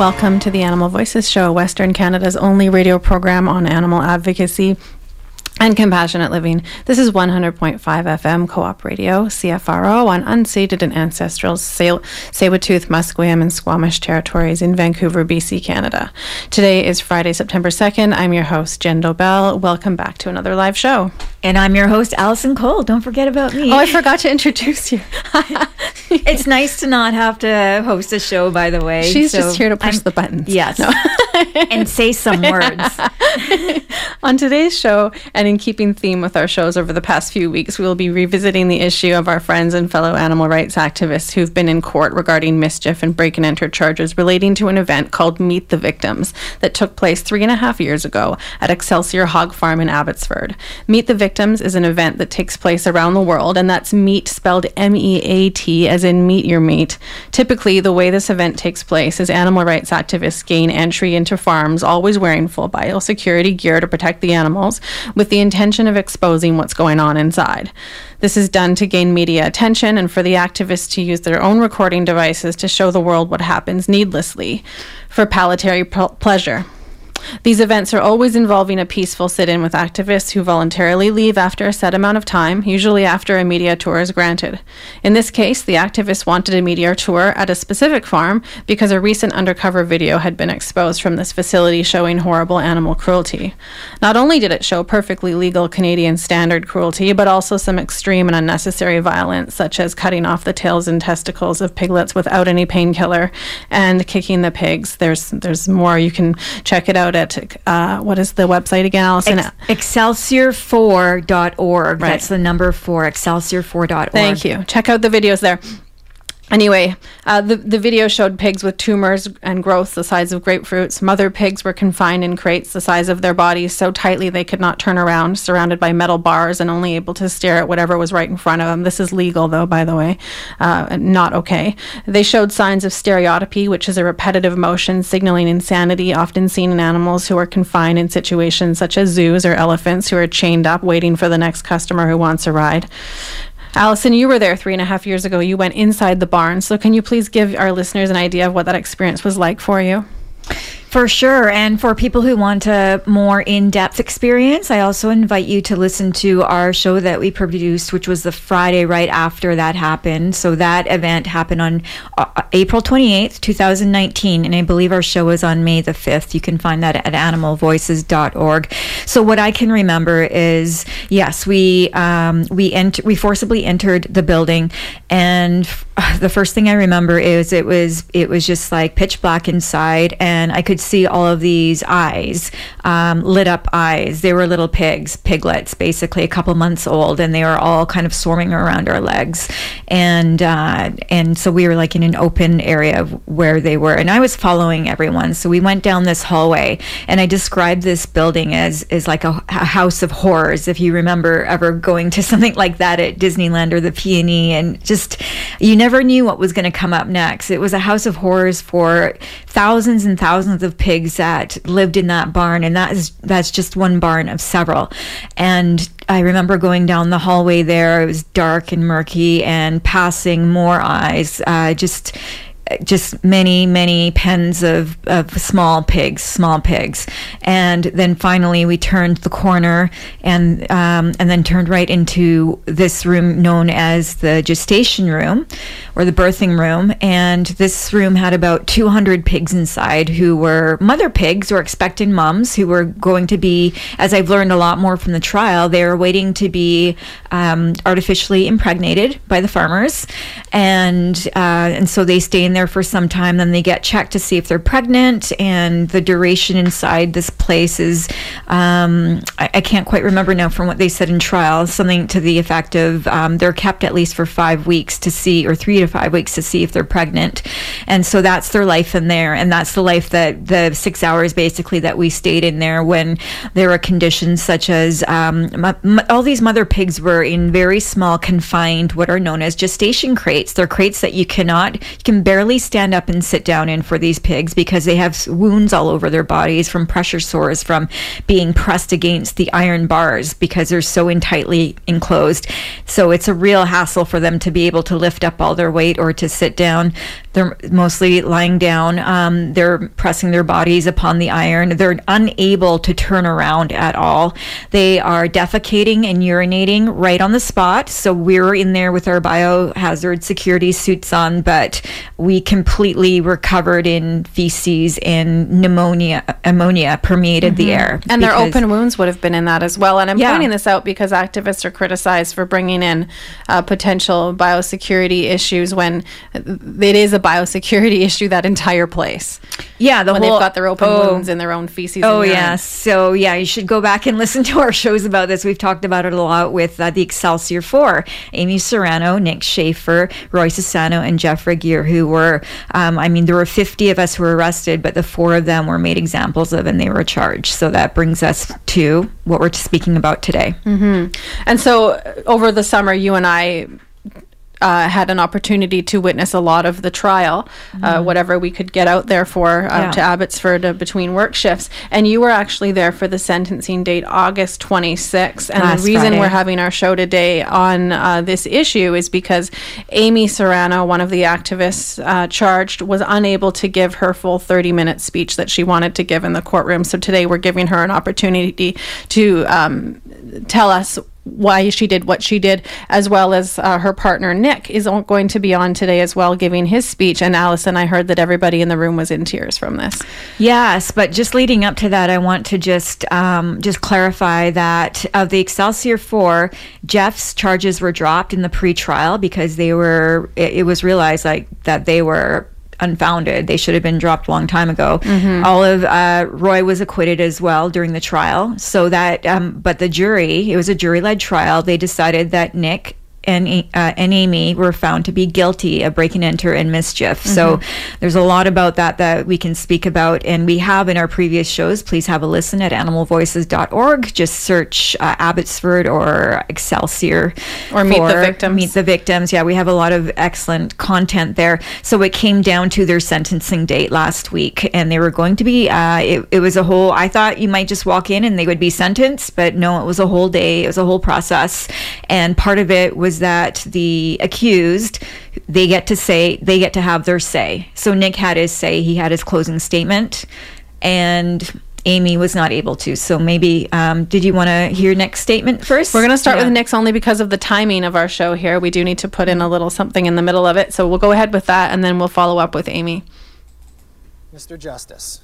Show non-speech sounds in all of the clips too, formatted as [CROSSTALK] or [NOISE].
Welcome to the Animal Voices Show, Western Canada's only radio program on animal advocacy and compassionate living. This is 100.5 FM Co-op Radio, CFRO, on unceded and ancestral Tsleil-Waututh, Musqueam, and Squamish territories in Vancouver, BC, Canada. Today is Friday, September 2nd. I'm your host, Jen Dobell. Welcome back to another live show. And I'm your host, Allison Cole. Don't forget about me. Oh, I forgot to introduce you. [LAUGHS] it's nice to not have to host a show, by the way. She's so just here to push I'm, the buttons. Yes. No. [LAUGHS] and say some words. [LAUGHS] On today's show, and in keeping theme with our shows over the past few weeks, we will be revisiting the issue of our friends and fellow animal rights activists who've been in court regarding mischief and break and enter charges relating to an event called Meat the Victims that took place three and a half years ago at Excelsior Hog Farm in Abbotsford. Meat the Victims is an event that takes place around the world, and that's meat spelled M E A T, as in meet your meat. Typically, the way this event takes place is animal rights activists gain entry into farms, always wearing full biosecurity gear to protect the animals, with the intention of exposing what's going on inside. This is done to gain media attention and for the activists to use their own recording devices to show the world what happens needlessly for palliatory pleasure. These events are always involving a peaceful sit in with activists who voluntarily leave after a set amount of time, usually after a media tour is granted. In this case, the activists wanted a media tour at a specific farm because a recent undercover video had been exposed from this facility showing horrible animal cruelty. Not only did it show perfectly legal Canadian standard cruelty, but also some extreme and unnecessary violence, such as cutting off the tails and testicles of piglets without any painkiller and kicking the pigs. There's there's more. You can check it out out at uh, what is the website again, Allison? Ex- excelsior4.org. Right. That's the number four, excelsior4.org. Thank you. Check out the videos there. Anyway, uh, the, the video showed pigs with tumors and growths the size of grapefruits. Mother pigs were confined in crates the size of their bodies so tightly they could not turn around, surrounded by metal bars and only able to stare at whatever was right in front of them. This is legal, though, by the way, uh, not okay. They showed signs of stereotypy, which is a repetitive motion signaling insanity, often seen in animals who are confined in situations such as zoos or elephants who are chained up waiting for the next customer who wants a ride. Allison, you were there three and a half years ago. You went inside the barn. So, can you please give our listeners an idea of what that experience was like for you? For sure. And for people who want a more in depth experience, I also invite you to listen to our show that we produced, which was the Friday right after that happened. So that event happened on uh, April 28th, 2019. And I believe our show was on May the 5th. You can find that at animalvoices.org. So what I can remember is yes, we, um, we, ent- we forcibly entered the building. And f- [LAUGHS] the first thing I remember is it was, it was just like pitch black inside. And I could see all of these eyes, um, lit up eyes. They were little pigs, piglets, basically a couple months old, and they were all kind of swarming around our legs. And uh, and so we were like in an open area where they were, and I was following everyone. So we went down this hallway, and I described this building as is like a, a house of horrors. If you remember ever going to [LAUGHS] something like that at Disneyland or the PNE, and just you never knew what was going to come up next. It was a house of horrors for thousands and thousands of pigs that lived in that barn, and that is that's just one barn of several. And I remember going down the hallway there. It was dark and murky, and passing more eyes. Uh, just just many, many pens of, of small pigs, small pigs. And then finally we turned the corner and, um, and then turned right into this room known as the gestation room or the birthing room. And this room had about 200 pigs inside who were mother pigs or expectant moms who were going to be, as I've learned a lot more from the trial, they were waiting to be um, artificially impregnated by the farmers. And, uh, and so they stay in their there for some time. Then they get checked to see if they're pregnant, and the duration inside this place is um, I, I, can't quite remember now from what they said in trial, something to the effect of um, they're kept at least for five weeks to see, or three to five weeks to see if they're pregnant, and so that's their life in there, and that's the life that the six hours basically that we stayed in there when there are conditions such as um, m- all these mother pigs were in very small confined what are known as gestation crates. They're crates that you cannot, you can barely stand up and sit down in for these pigs because they have wounds all over their bodies from pressure sores from being pressed against the iron bars because they're so in tightly enclosed. So it's a real hassle for them to be able to lift up all their weight or to sit down. They're mostly lying down. Um, they're pressing their bodies upon the iron. They're unable to turn around at all. They are defecating and urinating right on the spot. So we're in there with our biohazard security suits on, but we completely recovered in feces and pneumonia, ammonia permeated mm-hmm. the air. And their open wounds would have been in that as well. And I'm yeah. pointing this out because activists are criticized for bringing in uh, potential biosecurity issues when it is a biosecurity [LAUGHS] issue that entire place. Yeah, the when whole, they've got their open oh, wounds and their own feces. Oh yeah, so yeah, you should go back and [LAUGHS] listen to our shows about this. We've talked about it a lot with uh, the Excelsior Four: Amy Soranno, Nick Schafer, Roy Sassano, and Jeff Regier, who were. Um, I mean, there were 50 of us who were arrested, but the four of them were made examples of, and they were charged. So that brings us to what we're speaking about today. Mm-hmm. And so over the summer, you and I uh, had an opportunity to witness a lot of the trial, uh, mm-hmm. uh, whatever we could get out there for uh, yeah. to Abbotsford uh, between work shifts. And you were actually there for the sentencing date, August 26th. And Last the reason Friday. we're having our show today on uh, this issue is because Amy Soranno, one of the activists charged, was unable to give her full 30 minute speech that she wanted to give in the courtroom. So today we're giving her an opportunity to um, tell us why she did what she did, as well as uh, her partner Nick is going to be on today as well, giving his speech. And Allison, I heard that everybody in the room was in tears from this. Yes, but just leading up to that, I want to just um, just clarify that of the Excelsior Four, Jeff's charges were dropped in the pre-trial because they were. It, it was realized like that they were unfounded. They should have been dropped a long time ago. Mm-hmm. Olive uh, Roy was acquitted as well during the trial. So that, um, but the jury, it was a jury led trial. They decided that Nick and uh, and Amy were found to be guilty of break and enter and mischief. Mm-hmm. So there's a lot about that that we can speak about, and we have in our previous shows. Please have a listen at animalvoices.org. Just search uh, Abbotsford or Excelsior or Meat the Victims. Meat the Victims. Yeah, we have a lot of excellent content there. So it came down to their sentencing date last week, and they were going to be. Uh, it, it was a whole. I thought you might just walk in and they would be sentenced, but no, it was a whole day. It was a whole process, and part of it was that the accused they get to say they get to have their say. So Nick had his say. He had his closing statement, and Amy was not able to. So maybe, um, did you want to hear Nick's statement first? We're going to start yeah. with Nick's only because of the timing of our show here. We do need to put in a little something in the middle of it. So we'll go ahead with that and then we'll follow up with Amy. Mr. Justice,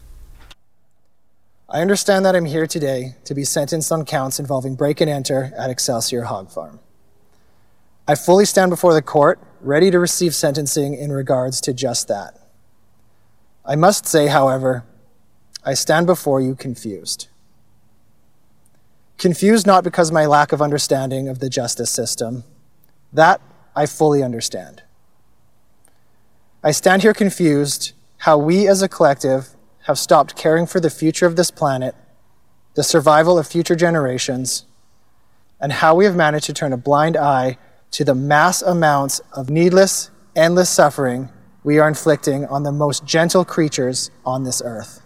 I understand that I'm here today to be sentenced on counts involving break and enter at Excelsior Hog Farm. I fully stand before the court, ready to receive sentencing in regards to just that. I must say, however, I stand before you confused. Confused not because of my lack of understanding of the justice system. That I fully understand. I stand here confused how we as a collective have stopped caring for the future of this planet, the survival of future generations, and how we have managed to turn a blind eye to the mass amounts of needless, endless suffering we are inflicting on the most gentle creatures on this earth.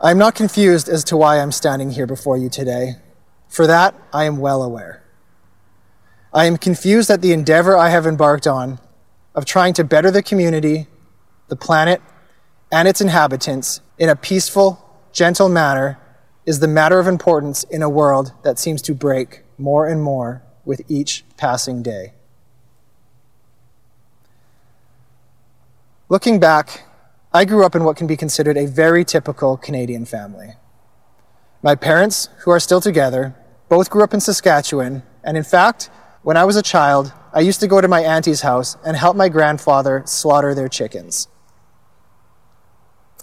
I am not confused as to why I'm standing here before you today. For that, I am well aware. I am confused at the endeavor I have embarked on of trying to better the community, the planet, and its inhabitants in a peaceful, gentle manner is the matter of importance in a world that seems to break more and more with each passing day. Looking back, I grew up in what can be considered a very typical Canadian family. My parents, who are still together, both grew up in Saskatchewan, and in fact, when I was a child, I used to go to my auntie's house and help my grandfather slaughter their chickens.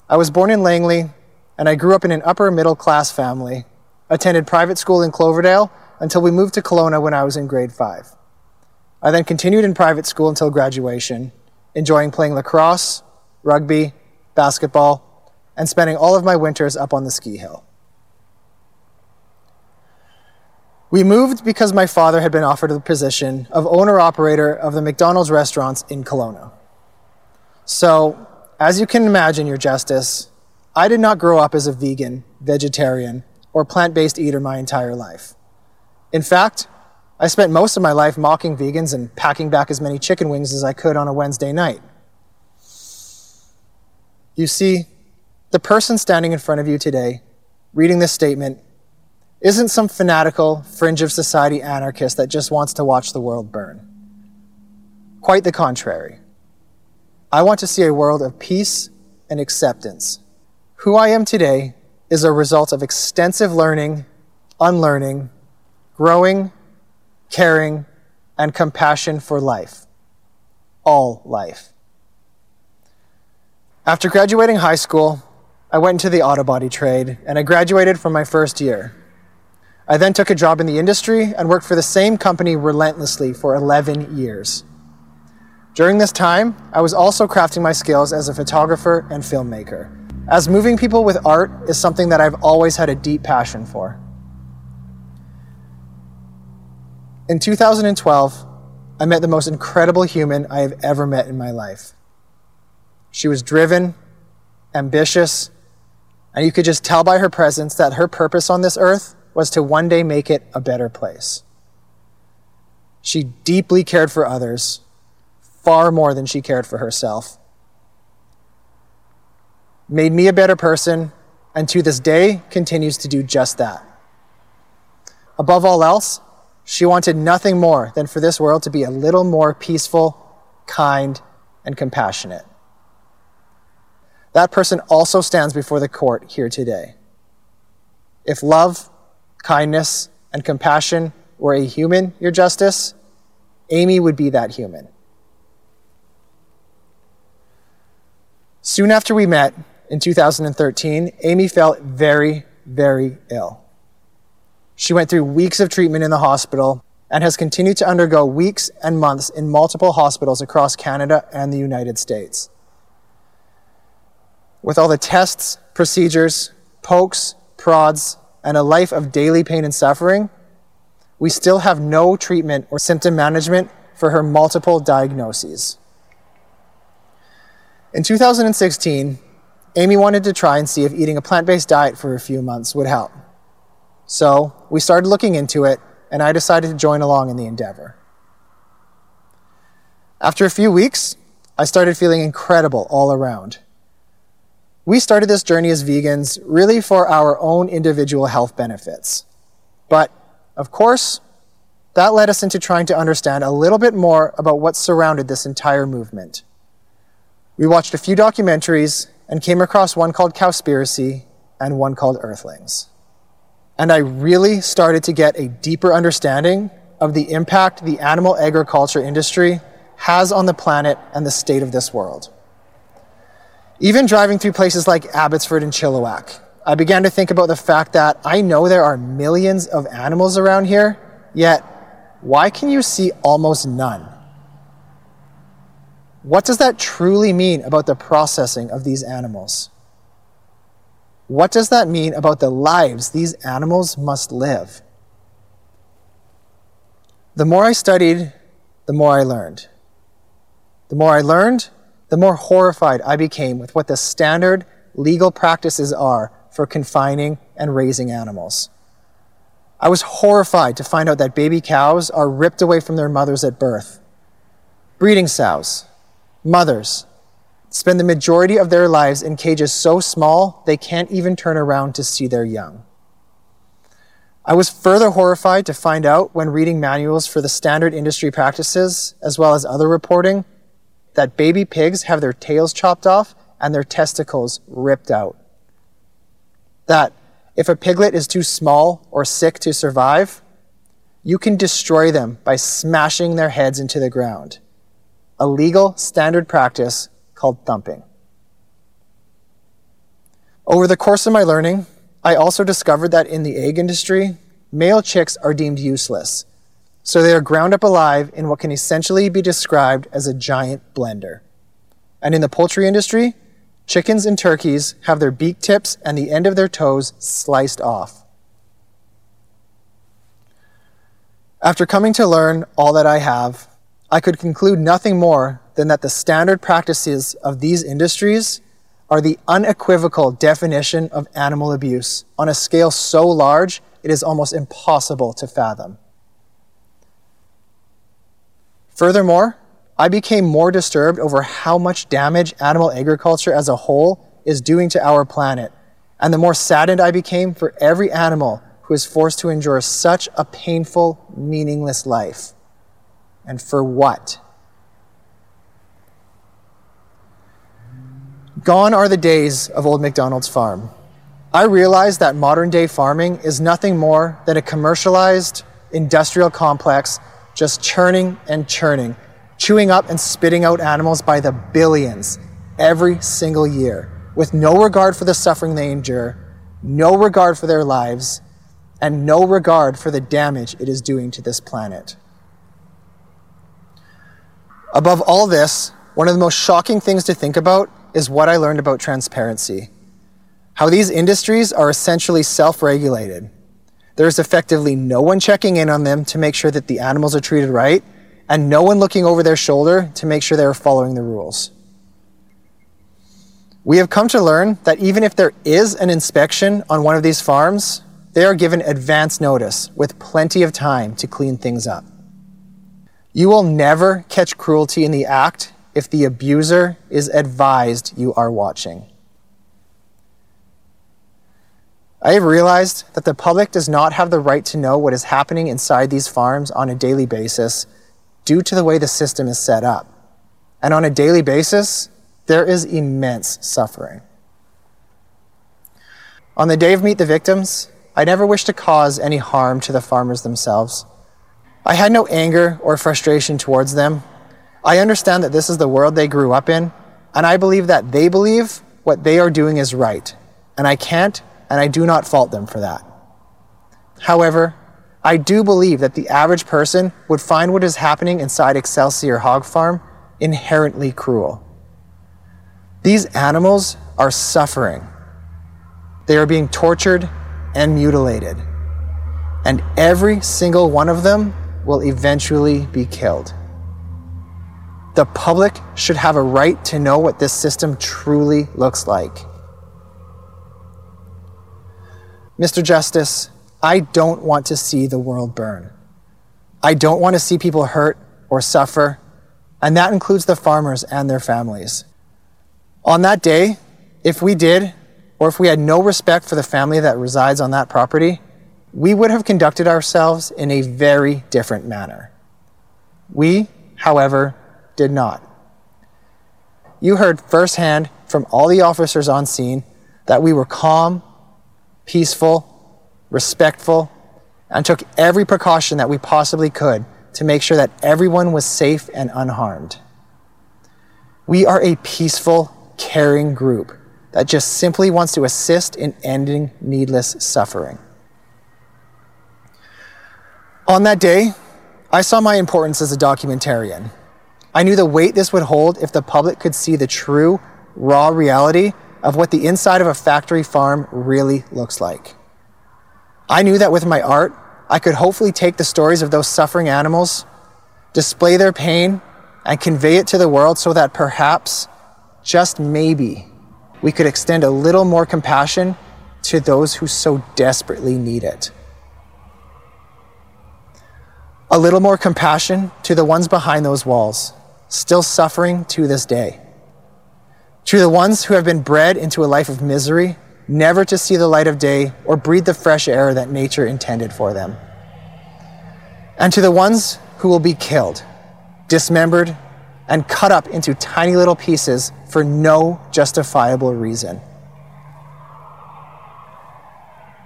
I was born in Langley, and I grew up in an upper middle class family, attended private school in Cloverdale until we moved to Kelowna when I was in grade 5. I then continued in private school until graduation, enjoying playing lacrosse, rugby, basketball, and spending all of my winters up on the ski hill. We moved because my father had been offered the position of owner operator of the McDonald's restaurants in Kelowna. So, as you can imagine, Your Justice, I did not grow up as a vegan, vegetarian, or plant based eater my entire life. In fact, I spent most of my life mocking vegans and packing back as many chicken wings as I could on a Wednesday night. You see, the person standing in front of you today, reading this statement, isn't some fanatical, fringe of society anarchist that just wants to watch the world burn. Quite the contrary. I want to see a world of peace and acceptance. Who I am today is a result of extensive learning, unlearning, growing, caring, and compassion for life. All life. After graduating high school, I went into the auto body trade and I graduated from my first year. I then took a job in the industry and worked for the same company relentlessly for 11 years. During this time, I was also crafting my skills as a photographer and filmmaker, as moving people with art is something that I've always had a deep passion for. In 2012, I met the most incredible human I have ever met in my life. She was driven, ambitious, and you could just tell by her presence that her purpose on this earth was to one day make it a better place. She deeply cared for others, far more than she cared for herself. Made me a better person, and to this day continues to do just that. Above all else, she wanted nothing more than for this world to be a little more peaceful, kind, and compassionate. That person also stands before the court here today. If love, kindness, and compassion were a human, Your Justice, Amy would be that human. Soon after we met in 2013, Amy felt very, very ill. She went through weeks of treatment in the hospital and has continued to undergo weeks and months in multiple hospitals across Canada and the United States. With all the tests, procedures, pokes, prods, and a life of daily pain and suffering, we still have no treatment or symptom management for her multiple diagnoses. In 2016, Amy wanted to try and see if eating a plant based diet for a few months would help. So we started looking into it, and I decided to join along in the endeavor. After a few weeks, I started feeling incredible all around. We started this journey as vegans really for our own individual health benefits. But, of course, that led us into trying to understand a little bit more about what surrounded this entire movement. We watched a few documentaries and came across one called Cowspiracy and one called Earthlings. And I really started to get a deeper understanding of the impact the animal agriculture industry has on the planet and the state of this world. Even driving through places like Abbotsford and Chilliwack, I began to think about the fact that I know there are millions of animals around here, yet why can you see almost none? What does that truly mean about the processing of these animals? What does that mean about the lives these animals must live? The more I studied, the more I learned. The more I learned, the more horrified I became with what the standard legal practices are for confining and raising animals. I was horrified to find out that baby cows are ripped away from their mothers at birth. Breeding sows, mothers, spend the majority of their lives in cages so small they can't even turn around to see their young. I was further horrified to find out when reading manuals for the standard industry practices, as well as other reporting, that baby pigs have their tails chopped off and their testicles ripped out. That if a piglet is too small or sick to survive, you can destroy them by smashing their heads into the ground. A legal standard practice called thumping. Over the course of my learning, I also discovered that in the egg industry, male chicks are deemed useless, so they are ground up alive in what can essentially be described as a giant blender. And in the poultry industry, chickens and turkeys have their beak tips and the end of their toes sliced off. After coming to learn all that I have, I could conclude nothing more than that the standard practices of these industries are the unequivocal definition of animal abuse on a scale so large it is almost impossible to fathom. Furthermore, I became more disturbed over how much damage animal agriculture as a whole is doing to our planet, and the more saddened I became for every animal who is forced to endure such a painful, meaningless life. And for what? Gone are the days of old MacDonald's farm. I realize that modern day farming is nothing more than a commercialized industrial complex just churning and churning, chewing up and spitting out animals by the billions every single year, with no regard for the suffering they endure, no regard for their lives, and no regard for the damage it is doing to this planet. Above all this, one of the most shocking things to think about is what I learned about transparency. How these industries are essentially self regulated. There's effectively no one checking in on them to make sure that the animals are treated right, and no one looking over their shoulder to make sure they are following the rules. We have come to learn that even if there is an inspection on one of these farms, they are given advance notice with plenty of time to clean things up. You will never catch cruelty in the act if the abuser is advised you are watching. I have realized that the public does not have the right to know what is happening inside these farms on a daily basis due to the way the system is set up. And on a daily basis, there is immense suffering. On the day of Meat the Victims, I never wished to cause any harm to the farmers themselves. I had no anger or frustration towards them I understand that this is the world they grew up in, and I believe that they believe what they are doing is right, and I can't and I do not fault them for that. However, I do believe that the average person would find what is happening inside Excelsior Hog Farm inherently cruel. These animals are suffering. They are being tortured and mutilated. And every single one of them will eventually be killed. The public should have a right to know what this system truly looks like. Mr. Justice, I don't want to see the world burn. I don't want to see people hurt or suffer, and that includes the farmers and their families. On that day, if we did, or if we had no respect for the family that resides on that property, we would have conducted ourselves in a very different manner. We, however, did not. You heard firsthand from all the officers on scene that we were calm, peaceful, respectful, and took every precaution that we possibly could to make sure that everyone was safe and unharmed. We are a peaceful, caring group that just simply wants to assist in ending needless suffering. On that day, I saw my importance as a documentarian I knew the weight this would hold if the public could see the true, raw reality of what the inside of a factory farm really looks like. I knew that with my art, I could hopefully take the stories of those suffering animals, display their pain, and convey it to the world so that perhaps, just maybe, we could extend a little more compassion to those who so desperately need it. A little more compassion to the ones behind those walls still suffering to this day. To the ones who have been bred into a life of misery, never to see the light of day or breathe the fresh air that nature intended for them. And to the ones who will be killed, dismembered, and cut up into tiny little pieces for no justifiable reason.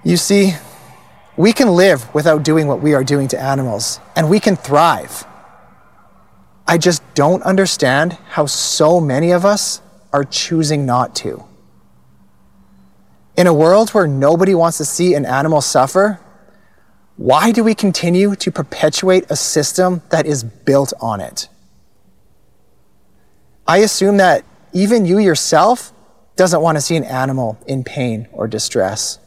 You see, We can live without doing what we are doing to animals, and we can thrive. I just don't understand how so many of us are choosing not to. In a world where nobody wants to see an animal suffer, why do we continue to perpetuate a system that is built on it? I assume that even you yourself doesn't want to see an animal in pain or distress.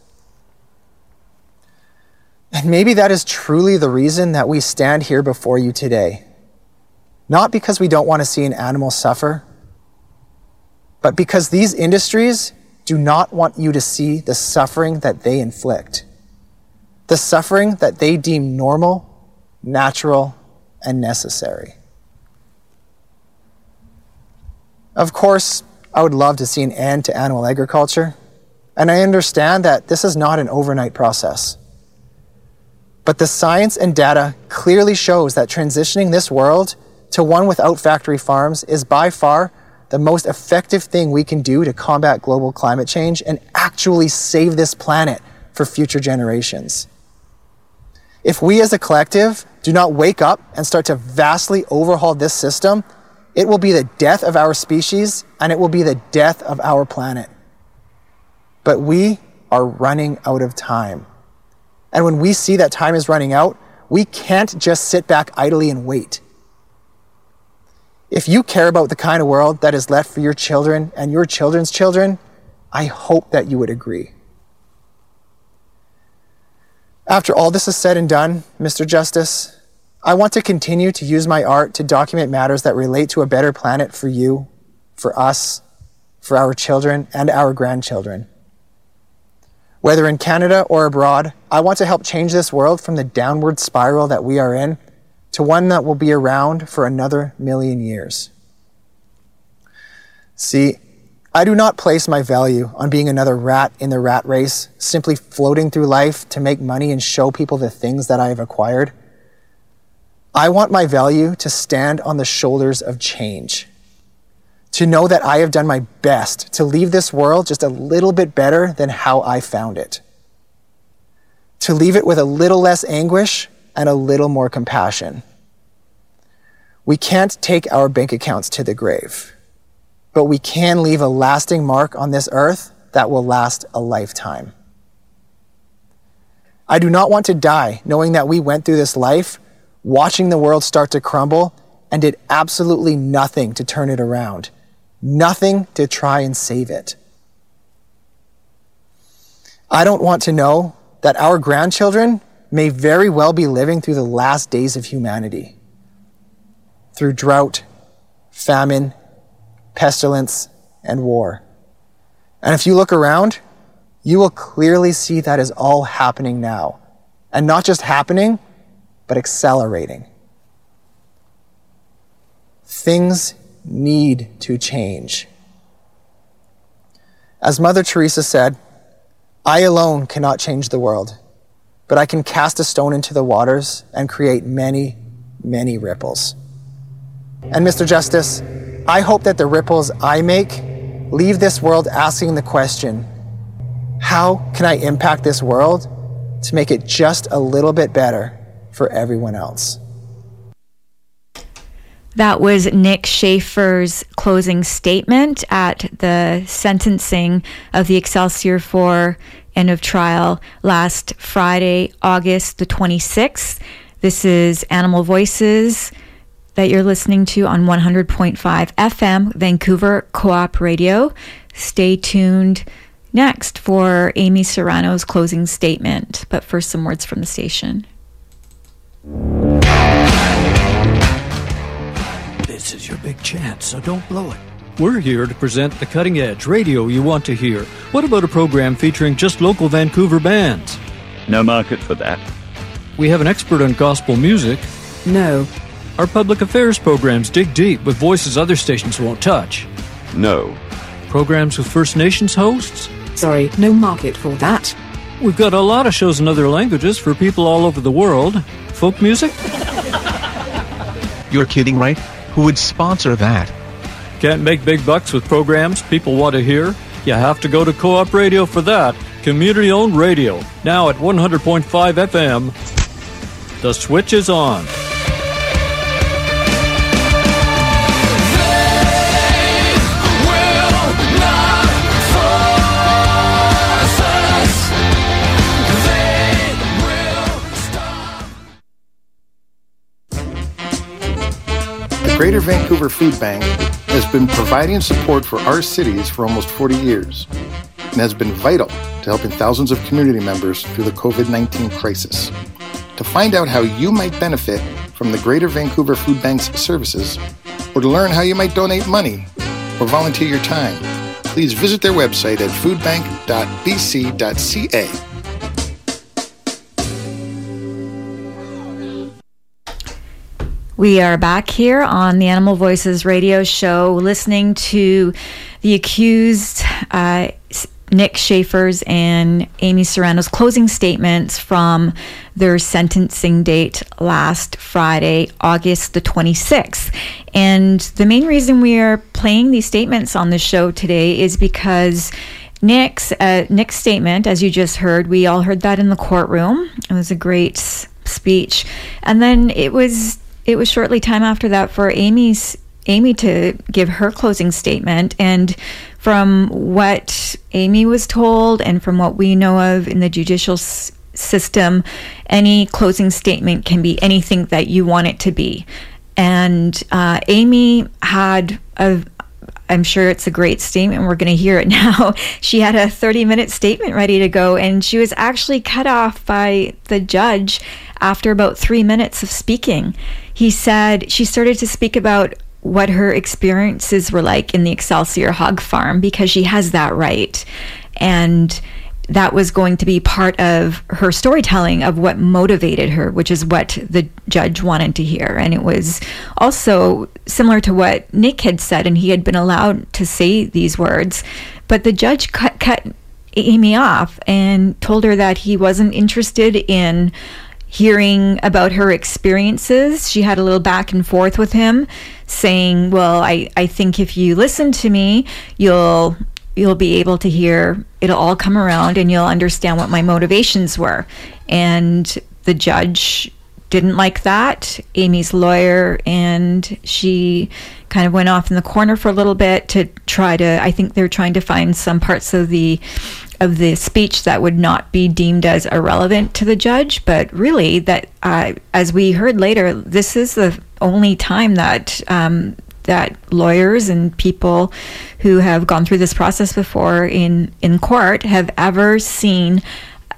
And maybe that is truly the reason that we stand here before you today. Not because we don't want to see an animal suffer, but because these industries do not want you to see the suffering that they inflict, the suffering that they deem normal, natural, and necessary. Of course, I would love to see an end to animal agriculture, and I understand that this is not an overnight process. But the science and data clearly shows that transitioning this world to one without factory farms is by far the most effective thing we can do to combat global climate change and actually save this planet for future generations. If we as a collective do not wake up and start to vastly overhaul this system, it will be the death of our species and it will be the death of our planet. But we are running out of time. And when we see that time is running out, we can't just sit back idly and wait. If you care about the kind of world that is left for your children and your children's children, I hope that you would agree. After all this is said and done, Mr. Justice, I want to continue to use my art to document matters that relate to a better planet for you, for us, for our children, and our grandchildren. Whether in Canada or abroad, I want to help change this world from the downward spiral that we are in to one that will be around for another million years. See, I do not place my value on being another rat in the rat race, simply floating through life to make money and show people the things that I have acquired. I want my value to stand on the shoulders of change to know that I have done my best to leave this world just a little bit better than how I found it. To leave it with a little less anguish and a little more compassion. We can't take our bank accounts to the grave, but we can leave a lasting mark on this earth that will last a lifetime. I do not want to die knowing that we went through this life watching the world start to crumble and did absolutely nothing to turn it around nothing to try and save it. I don't want to know that our grandchildren may very well be living through the last days of humanity, through drought, famine, pestilence, and war. And if you look around, you will clearly see that is all happening now. And not just happening, but accelerating. Things need to change. As Mother Teresa said, I alone cannot change the world, but I can cast a stone into the waters and create many, many ripples. And Mr. Justice, I hope that the ripples I make leave this world asking the question how can I impact this world to make it just a little bit better for everyone else? That was Nick Schafer's closing statement at the sentencing of the Excelsior 4 end of trial last Friday, August the 26th. This is Animal Voices that you're listening to on 100.5 FM, Vancouver Co op Radio. Stay tuned next for Amy Soranno's closing statement. But first, some words from the station. This is your big chance, so don't blow it. We're here to present the cutting edge radio you want to hear. What about a program featuring just local Vancouver bands? No market for that. We have an expert on gospel music. No. Our public affairs programs dig deep with voices other stations won't touch. No. Programs with First Nations hosts? Sorry, no market for that. We've got a lot of shows in other languages for people all over the world. Folk music? You're kidding, right? Who would sponsor that? Can't make big bucks with programs people want to hear? You have to go to Co op Radio for that. Community owned radio, now at 100.5 FM. The switch is on. Greater Vancouver Food Bank has been providing support for our cities for almost 40 years and has been vital to helping thousands of community members through the COVID 19 crisis. To find out how you might benefit from the Greater Vancouver Food Bank's services, or to learn how you might donate money or volunteer your time, please visit their website at foodbank.bc.ca. We are back here on the Animal Voices radio show listening to the accused uh, Nick Schafer's and Amy Soranno's closing statements from their sentencing date last Friday, August the 26th. And the main reason we are playing these statements on the show today is because Nick's uh, Nick's statement, as you just heard, we all heard that in the courtroom. It was a great speech, and then it was it was shortly time after that for Amy's Amy to give her closing statement. And from what Amy was told and from what we know of in the judicial s- system, any closing statement can be anything that you want it to be. And uh, Amy had a I'm sure it's a great statement. We're going to hear it [LAUGHS] now. She had a 30 minute statement ready to go, and she was actually cut off by the judge after about three minutes of speaking. He said she started to speak about what her experiences were like in the Excelsior hog farm because she has that right. And that was going to be part of her storytelling of what motivated her, which is what the judge wanted to hear. And it was also similar to what Nick had said, and he had been allowed to say these words. But the judge cut, cut Amy off and told her that he wasn't interested in hearing about her experiences. She had a little back and forth with him, saying, Well, I, I think if you listen to me, you'll you'll be able to hear it'll all come around and you'll understand what my motivations were. And the judge didn't like that. Amy's lawyer and she kind of went off in the corner for a little bit to try to I think they're trying to find some parts of the of the speech that would not be deemed as irrelevant to the judge, but really that uh, as we heard later, this is the only time that um, that lawyers and people who have gone through this process before in in court have ever seen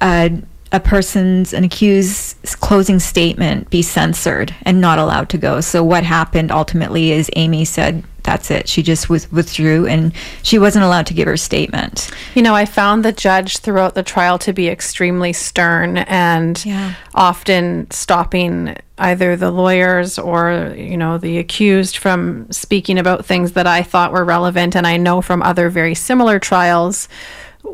a, a person's an accused's closing statement be censored and not allowed to go. So what happened ultimately is Amy said that's it. She just with, withdrew and she wasn't allowed to give her statement. You know, I found the judge throughout the trial to be extremely stern and Yeah. often stopping either the lawyers or, you know, the accused from speaking about things that I thought were relevant. And I know from other very similar trials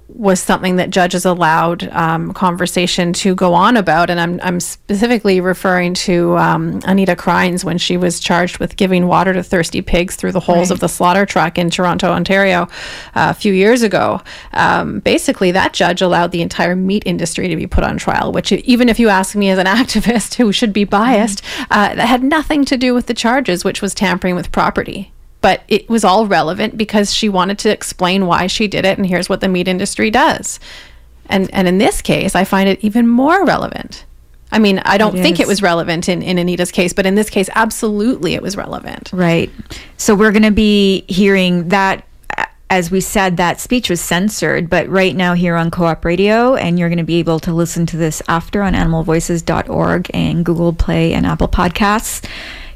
was something that judges allowed um, conversation to go on about. And I'm, I'm specifically referring to um, Anita Krajnc when she was charged with giving water to thirsty pigs through the holes Right. of the slaughter truck in Toronto, Ontario, uh, a few years ago. Um, basically, that judge allowed the entire meat industry to be put on trial, which, even if you ask me as an [LAUGHS] activist who should be biased, uh, that had nothing to do with the charges, which was tampering with property. But it was all relevant because she wanted to explain why she did it, and here's what the meat industry does. And and in this case, I find it even more relevant. I mean, I don't It think it was relevant in, in Anita's case, but in this case, absolutely it was relevant. Right. So we're going to be hearing that. uh, As we said, that speech was censored, but right now here on Co op Radio, and you're going to be able to listen to this after on animalvoices.org and Google Play and Apple Podcasts.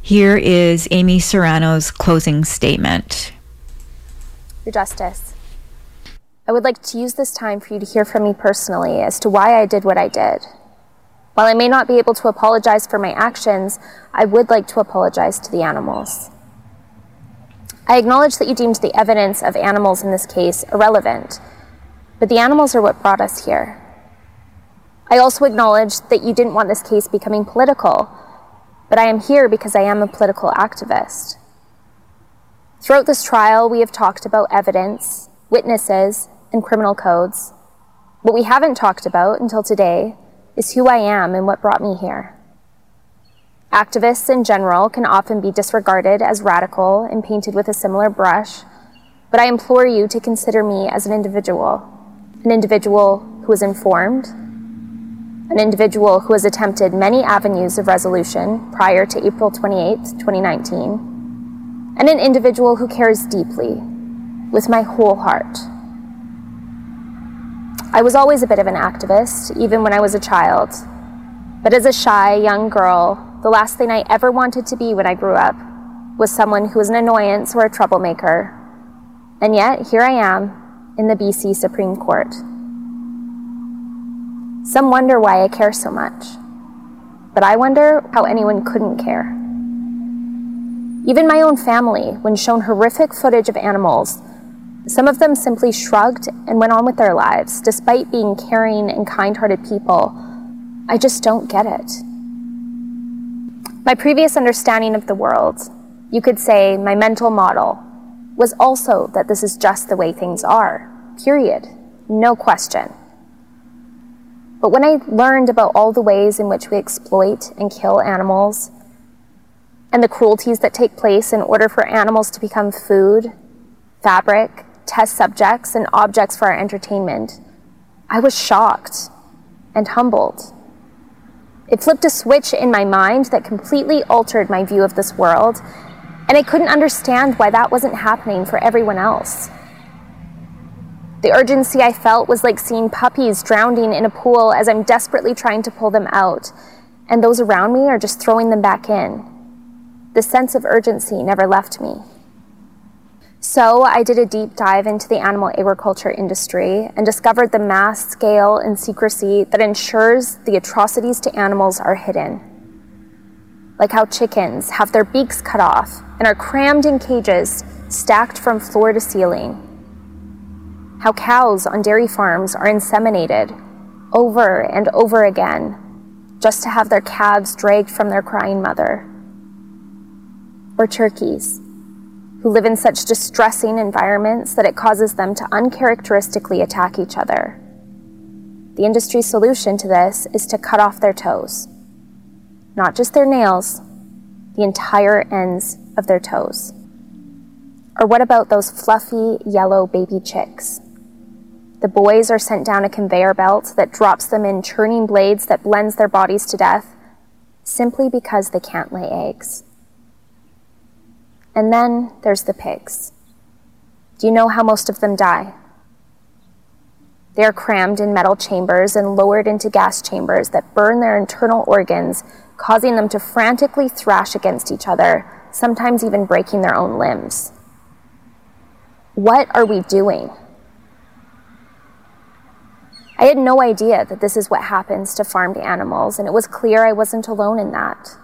Here is Amy Soranno's closing statement. Your Justice. I would like to use this time for you to hear from me personally as to why I did what I did. While I may not be able to apologize for my actions, I would like to apologize to the animals. I acknowledge that you deemed the evidence of animals in this case irrelevant, but the animals are what brought us here. I also acknowledge that you didn't want this case becoming political, but I am here because I am a political activist. Throughout this trial, we have talked about evidence, witnesses, and criminal codes. What we haven't talked about until today is who I am and what brought me here. Activists in general can often be disregarded as radical and painted with a similar brush, but I implore you to consider me as an individual, an individual who is informed, an individual who has attempted many avenues of resolution prior to April 28, 2019, and an individual who cares deeply, with my whole heart. I was always a bit of an activist, even when I was a child. But as a shy young girl, the last thing I ever wanted to be when I grew up was someone who was an annoyance or a troublemaker. And yet, here I am in the BC Supreme Court. Some wonder why I care so much, but I wonder how anyone couldn't care. Even my own family, when shown horrific footage of animals, some of them simply shrugged and went on with their lives, despite being caring and kind hearted people. I just don't get it. My previous understanding of the world, you could say my mental model, was also that this is just the way things are, period. No question. But when I learned about all the ways in which we exploit and kill animals, and the cruelties that take place in order for animals to become food, fabric, test subjects, and objects for our entertainment, I was shocked and humbled. It flipped a switch in my mind that completely altered my view of this world, and I couldn't understand why that wasn't happening for everyone else. The urgency I felt was like seeing puppies drowning in a pool as I'm desperately trying to pull them out, and those around me are just throwing them back in. The sense of urgency never left me. So I did a deep dive into the animal agriculture industry and discovered the mass scale and secrecy that ensures the atrocities to animals are hidden. Like how chickens have their beaks cut off and are crammed in cages stacked from floor to ceiling. How cows on dairy farms are inseminated over and over again just to have their calves dragged from their crying mother. Or turkeys who live in such distressing environments that it causes them to uncharacteristically attack each other. The industry's solution to this is to cut off their toes. Not just their nails, the entire ends of their toes. Or what about those fluffy yellow baby chicks? The boys are sent down a conveyor belt that drops them in churning blades that blends their bodies to death simply because they can't lay eggs. And then there's the pigs. Do you know how most of them die? They are crammed in metal chambers and lowered into gas chambers that burn their internal organs, causing them to frantically thrash against each other, sometimes even breaking their own limbs. What are we doing? I had no idea that this is what happens to farmed animals, and it was clear I wasn't alone in that.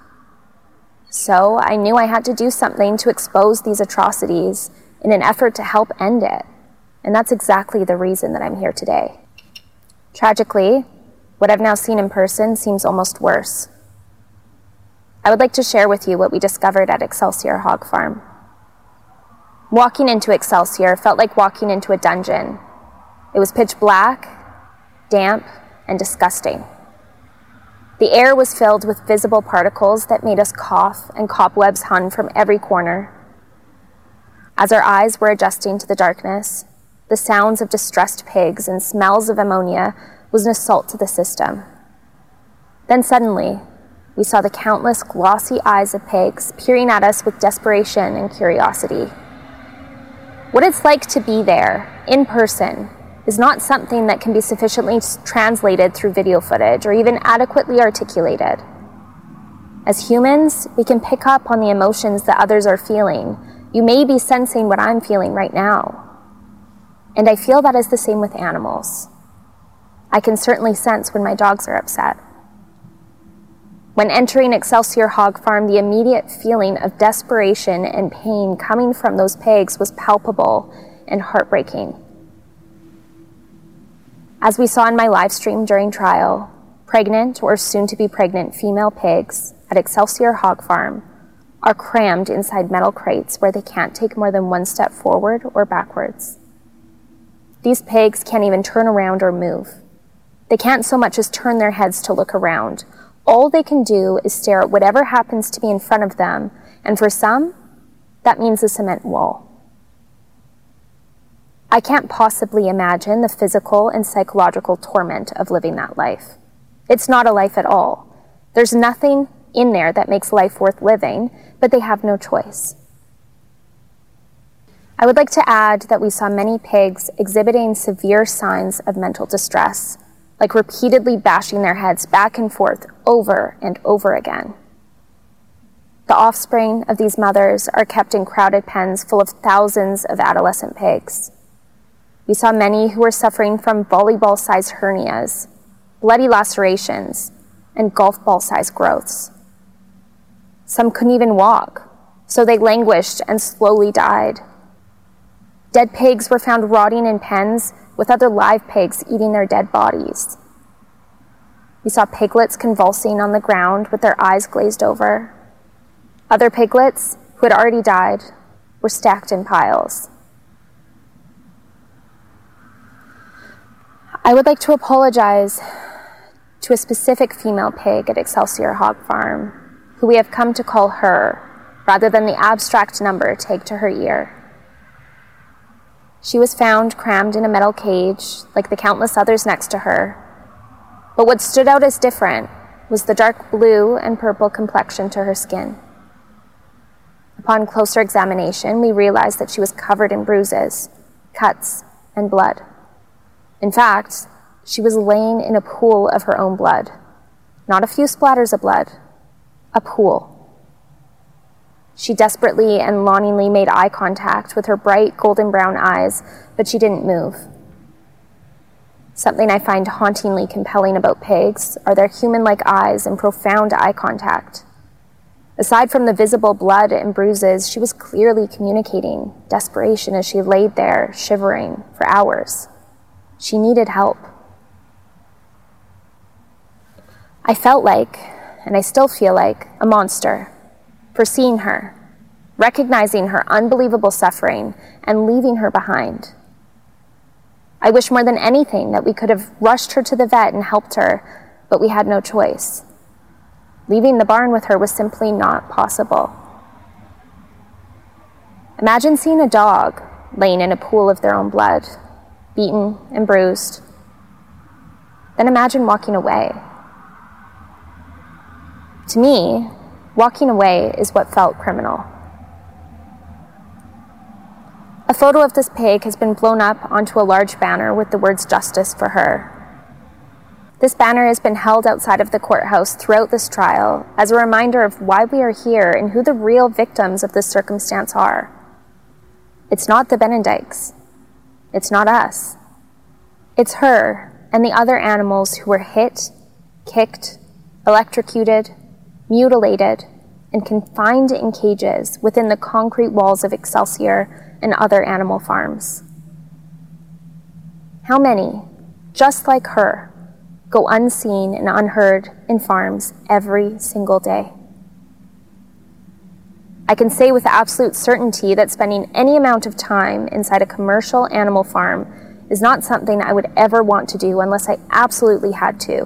So I knew I had to do something to expose these atrocities in an effort to help end it. And that's exactly the reason that I'm here today. Tragically, what I've now seen in person seems almost worse. I would like to share with you what we discovered at Excelsior Hog Farm. Walking into Excelsior felt like walking into a dungeon. It was pitch black, damp, and disgusting. The air was filled with visible particles that made us cough, and cobwebs hung from every corner. As our eyes were adjusting to the darkness, the sounds of distressed pigs and smells of ammonia was an assault to the system. Then suddenly, we saw the countless glossy eyes of pigs peering at us with desperation and curiosity. What it's like to be there, in person, is not something that can be sufficiently translated through video footage or even adequately articulated. As humans, we can pick up on the emotions that others are feeling. You may be sensing what I'm feeling right now. And I feel that is the same with animals. I can certainly sense when my dogs are upset. When entering Excelsior Hog Farm, the immediate feeling of desperation and pain coming from those pigs was palpable and heartbreaking. As we saw in my live stream during trial, pregnant or soon to be pregnant female pigs at Excelsior Hog Farm are crammed inside metal crates where they can't take more than one step forward or backwards. These pigs can't even turn around or move. They can't so much as turn their heads to look around. All they can do is stare at whatever happens to be in front of them, and for some, that means a cement wall. I can't possibly imagine the physical and psychological torment of living that life. It's not a life at all. There's nothing in there that makes life worth living, but they have no choice. I would like to add that we saw many pigs exhibiting severe signs of mental distress, like repeatedly bashing their heads back and forth over and over again. The offspring of these mothers are kept in crowded pens full of thousands of adolescent pigs. We saw many who were suffering from volleyball sized hernias, bloody lacerations, and golf ball sized growths. Some couldn't even walk, so they languished and slowly died. Dead pigs were found rotting in pens with other live pigs eating their dead bodies. We saw piglets convulsing on the ground with their eyes glazed over. Other piglets, who had already died, were stacked in piles. I would like to apologize to a specific female pig at Excelsior Hog Farm, who we have come to call her rather than the abstract number tagged to her ear. She was found crammed in a metal cage, like the countless others next to her. But what stood out as different was the dark blue and purple complexion to her skin. Upon closer examination, we realized that she was covered in bruises, cuts, and blood. In fact, she was laying in a pool of her own blood. Not a few splatters of blood, a pool. She desperately and longingly made eye contact with her bright golden brown eyes, but she didn't move. Something I find hauntingly compelling about pigs are their human like eyes and profound eye contact. Aside from the visible blood and bruises, she was clearly communicating desperation as she laid there, shivering, for hours. She needed help. I felt like, and I still feel like, a monster for seeing her, recognizing her unbelievable suffering, and leaving her behind. I wish more than anything that we could have rushed her to the vet and helped her, but we had no choice. Leaving the barn with her was simply not possible. Imagine seeing a dog laying in a pool of their own blood, beaten and bruised. Then imagine walking away. To me, Walking away is what felt criminal. A photo of this pig has been blown up onto a large banner with the words justice for her. This banner has been held outside of the courthouse throughout this trial as a reminder of why we are here and who the real victims of this circumstance are. It's not the Binnendyks. It's not us. It's her and the other animals who were hit, kicked, electrocuted, mutilated, and confined in cages within the concrete walls of Excelsior and other animal farms. How many, just like her, go unseen and unheard in farms every single day? I can say with absolute certainty that spending any amount of time inside a commercial animal farm is not something I would ever want to do unless I absolutely had to.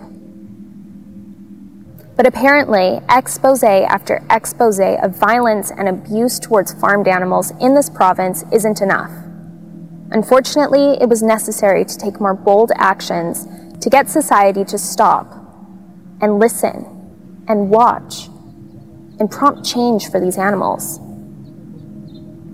But apparently, expose after expose of violence and abuse towards farmed animals in this province isn't enough. Unfortunately, it was necessary to take more bold actions to get society to stop and listen and watch and prompt change for these animals.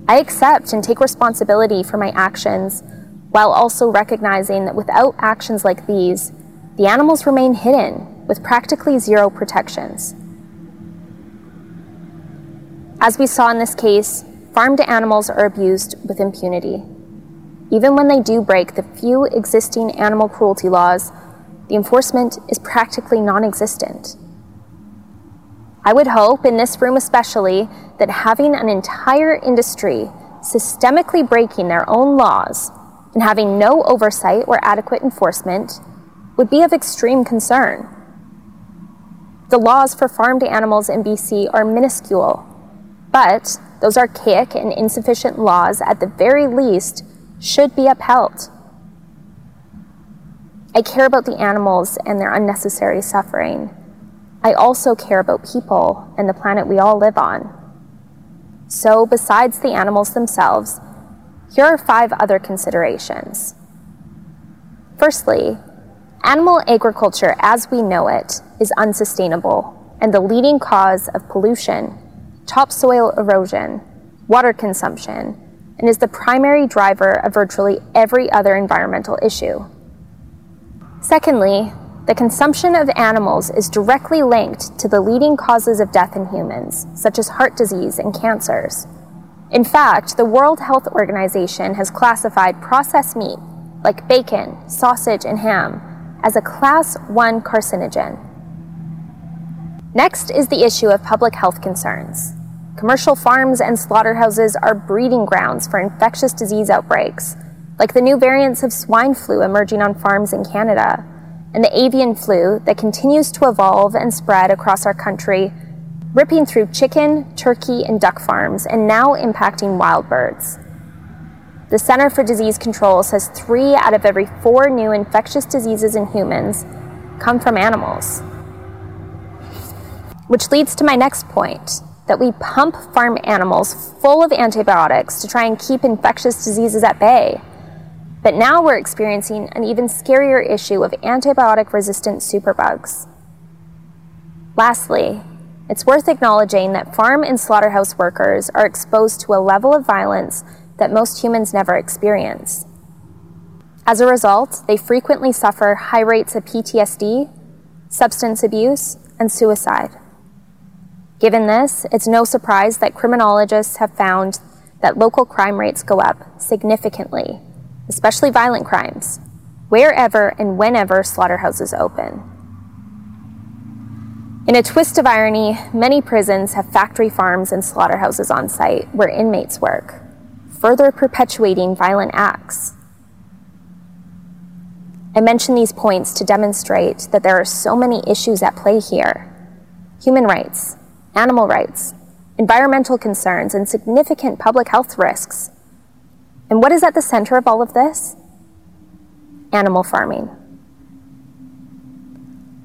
I accept and take responsibility for my actions while also recognizing that without actions like these, the animals remain hidden with practically zero protections. As we saw in this case, farmed animals are abused with impunity. Even when they do break the few existing animal cruelty laws, the enforcement is practically non existent. I would hope, in this room especially, that having an entire industry systemically breaking their own laws and having no oversight or adequate enforcement would be of extreme concern. The laws for farmed animals in BC are minuscule, but those archaic and insufficient laws, at the very least, should be upheld. I care about the animals and their unnecessary suffering. I also care about people and the planet we all live on. So, besides the animals themselves, here are five other considerations. Firstly, animal agriculture as we know it is unsustainable and the leading cause of pollution, topsoil erosion, water consumption, and is the primary driver of virtually every other environmental issue. Secondly, the consumption of animals is directly linked to the leading causes of death in humans, such as heart disease and cancers. In fact, the World Health Organization has classified processed meat, like bacon, sausage, and ham, as a class 1 carcinogen. Next is the issue of public health concerns. Commercial farms and slaughterhouses are breeding grounds for infectious disease outbreaks, like the new variants of swine flu emerging on farms in Canada, and the avian flu that continues to evolve and spread across our country, ripping through chicken, turkey, and duck farms, and now impacting wild birds. The Center for Disease Control says three out of every four new infectious diseases in humans come from animals. Which leads to my next point that we pump farm animals full of antibiotics to try and keep infectious diseases at bay. But now we're experiencing an even scarier issue of antibiotic resistant superbugs. Lastly, it's worth acknowledging that farm and slaughterhouse workers are exposed to a level of violence that most humans never experience. As a result, they frequently suffer high rates of PTSD, substance abuse, and suicide. Given this, it's no surprise that criminologists have found that local crime rates go up significantly, especially violent crimes, wherever and whenever slaughterhouses open. In a twist of irony, many prisons have factory farms and slaughterhouses on site where inmates work, further perpetuating violent acts. I mention these points to demonstrate that there are so many issues at play here human rights, animal rights, environmental concerns, and significant public health risks. And what is at the center of all of this? Animal farming.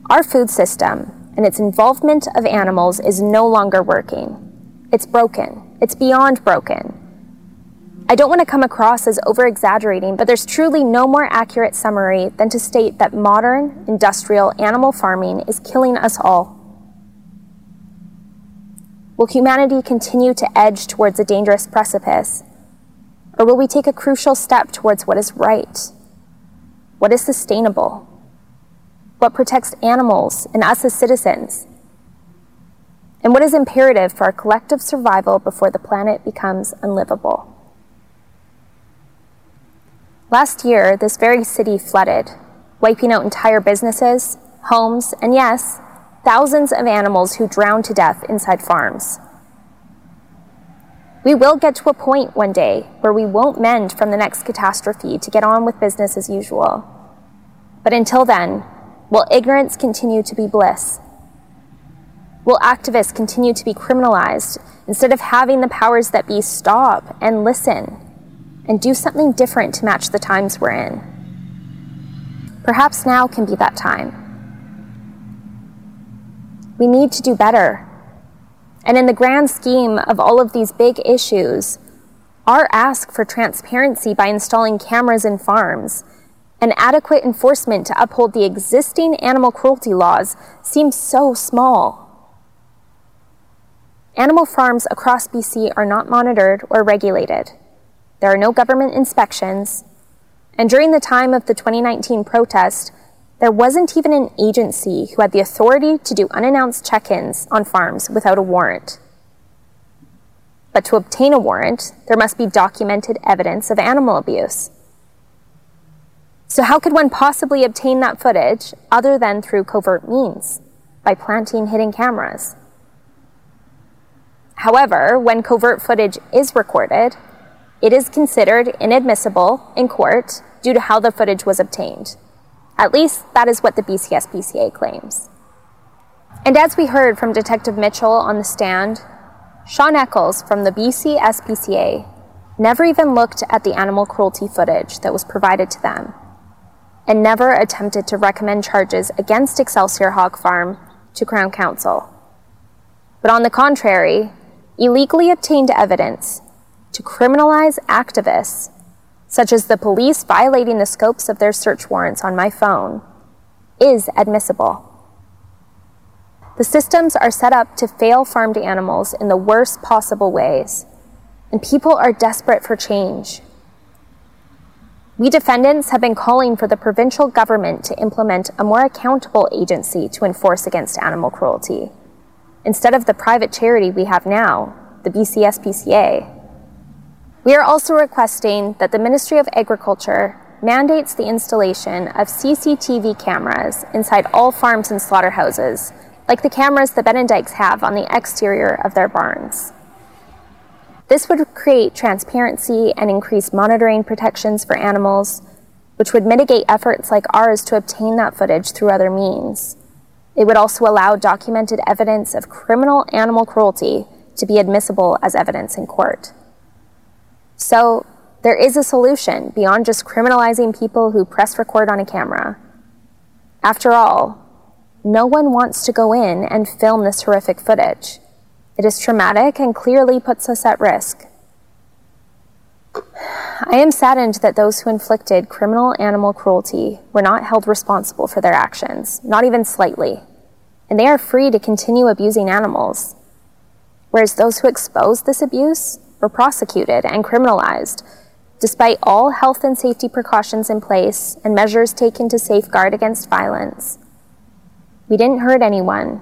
Our food system and its involvement of animals is no longer working. It's broken. It's beyond broken. I don't want to come across as over exaggerating, but there's truly no more accurate summary than to state that modern industrial animal farming is killing us all. Will humanity continue to edge towards a dangerous precipice? Or will we take a crucial step towards what is right? What is sustainable? What protects animals and us as citizens? And what is imperative for our collective survival before the planet becomes unlivable? Last year, this very city flooded, wiping out entire businesses, homes, and yes, thousands of animals who drowned to death inside farms. We will get to a point one day where we won't mend from the next catastrophe to get on with business as usual. But until then, will ignorance continue to be bliss? Will activists continue to be criminalized instead of having the powers that be stop and listen and do something different to match the times we're in? Perhaps now can be that time. We need to do better. And in the grand scheme of all of these big issues, our ask for transparency by installing cameras in farms and adequate enforcement to uphold the existing animal cruelty laws seems so small. Animal farms across BC are not monitored or regulated. There are no government inspections. And during the time of the 2019 protest, there wasn't even an agency who had the authority to do unannounced check ins on farms without a warrant. But to obtain a warrant, there must be documented evidence of animal abuse. So, how could one possibly obtain that footage other than through covert means, by planting hidden cameras? However, when covert footage is recorded, it is considered inadmissible in court due to how the footage was obtained. At least that is what the BCSPCA claims. And as we heard from Detective Mitchell on the stand, Sean Eccles from the BCSPCA never even looked at the animal cruelty footage that was provided to them. and never attempted to recommend charges against Excelsior Hog Farm to Crown Counsel. But on the contrary, illegally obtained evidence to criminalize activists, such as the police violating the scopes of their search warrants on my phone, is admissible. The systems are set up to fail farmed animals in the worst possible ways, and people are desperate for change. We defendants have been calling for the provincial government to implement a more accountable agency to enforce against animal cruelty, instead of the private charity we have now, the BCSPCA. We are also requesting that the Ministry of Agriculture mandates the installation of CCTV cameras inside all farms and slaughterhouses like the cameras the Binnendyks have on the exterior of their barns. This would create transparency and increase monitoring protections for animals, which would mitigate efforts like ours to obtain that footage through other means. It would also allow documented evidence of criminal animal cruelty to be admissible as evidence in court. So, there is a solution beyond just criminalizing people who press record on a camera. After all, no one wants to go in and film this horrific footage. It is traumatic and clearly puts us at risk. I am saddened that those who inflicted criminal animal cruelty were not held responsible for their actions, not even slightly, and they are free to continue abusing animals. Whereas those who exposed this abuse were prosecuted and criminalized, despite all health and safety precautions in place and measures taken to safeguard against violence. We didn't hurt anyone.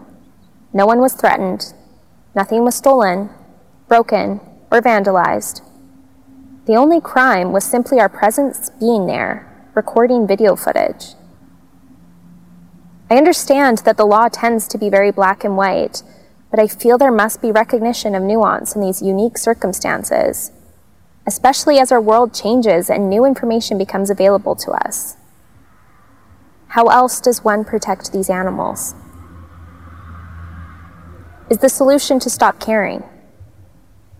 No one was threatened. Nothing was stolen, broken, or vandalized. The only crime was simply our presence being there, recording video footage. I understand that the law tends to be very black and white, but I feel there must be recognition of nuance in these unique circumstances, especially as our world changes and new information becomes available to us. How else does one protect these animals? Is the solution to stop caring?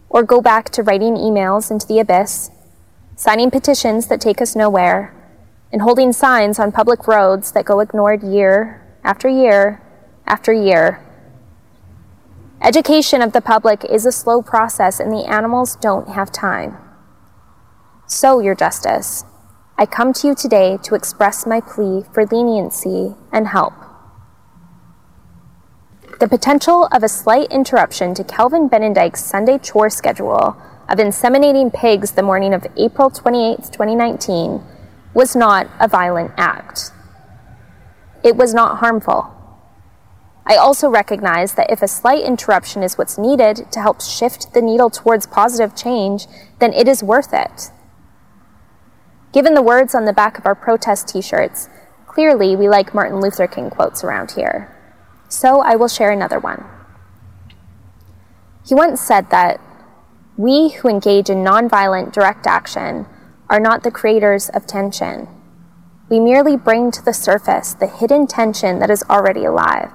Or go back to writing emails into the abyss, signing petitions that take us nowhere, and holding signs on public roads that go ignored year after year after year? Education of the public is a slow process, and the animals don't have time. So, Your Justice, I come to you today to express my plea for leniency and help. The potential of a slight interruption to Kelvin Binnendyk's Sunday chore schedule of inseminating pigs the morning of April 28, 2019, was not a violent act. It was not harmful. I also recognize that if a slight interruption is what's needed to help shift the needle towards positive change, then it is worth it. Given the words on the back of our protest t shirts, clearly we like Martin Luther King quotes around here. So I will share another one. He once said that we who engage in nonviolent direct action are not the creators of tension. We merely bring to the surface the hidden tension that is already alive.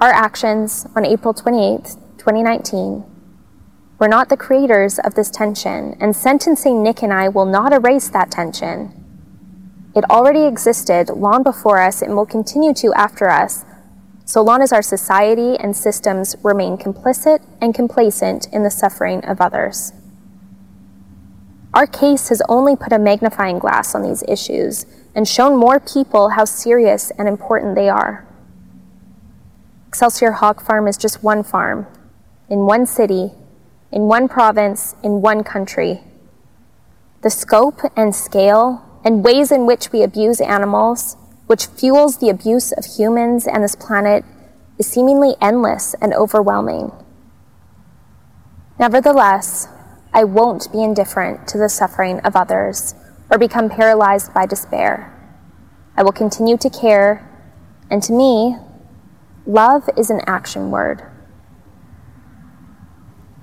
Our actions on April 28, 2019, we're not the creators of this tension, and sentencing Nick and I will not erase that tension. It already existed long before us and will continue to after us, so long as our society and systems remain complicit and complacent in the suffering of others. Our case has only put a magnifying glass on these issues and shown more people how serious and important they are. Excelsior Hog Farm is just one farm in one city in one province, in one country. The scope and scale and ways in which we abuse animals, which fuels the abuse of humans and this planet, is seemingly endless and overwhelming. Nevertheless, I won't be indifferent to the suffering of others or become paralyzed by despair. I will continue to care, and to me, love is an action word.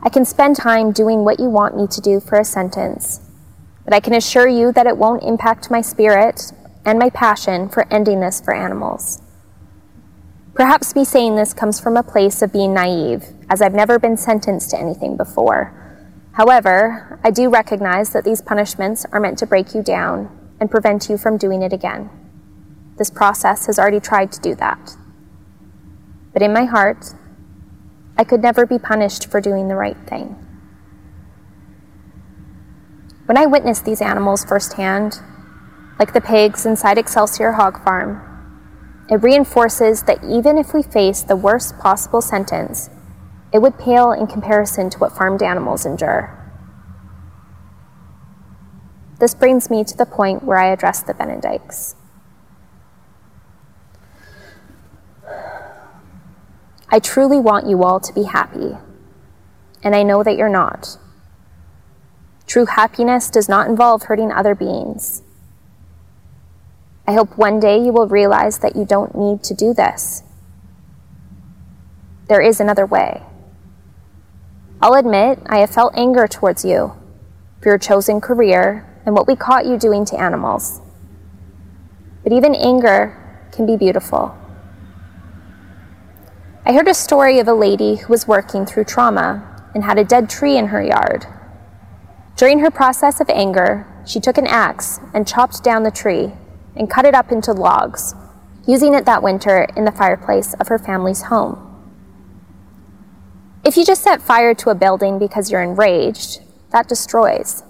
I can spend time doing what you want me to do for a sentence, but I can assure you that it won't impact my spirit and my passion for ending this for animals. Perhaps me saying this comes from a place of being naive, as I've never been sentenced to anything before. However, I do recognize that these punishments are meant to break you down and prevent you from doing it again. This process has already tried to do that. But in my heart, I could never be punished for doing the right thing. When I witnessed these animals firsthand, like the pigs inside Excelsior Hog Farm, it reinforces that even if we face the worst possible sentence, it would pale in comparison to what farmed animals endure. This brings me to the point where I address the Binnendyks. I truly want you all to be happy, and I know that you're not. True happiness does not involve hurting other beings. I hope one day you will realize that you don't need to do this. There is another way. I'll admit I have felt anger towards you for your chosen career and what we caught you doing to animals. But even anger can be beautiful. I heard a story of a lady who was working through trauma and had a dead tree in her yard. During her process of anger, she took an axe and chopped down the tree and cut it up into logs, using it that winter in the fireplace of her family's home. If you just set fire to a building because you're enraged, that destroys.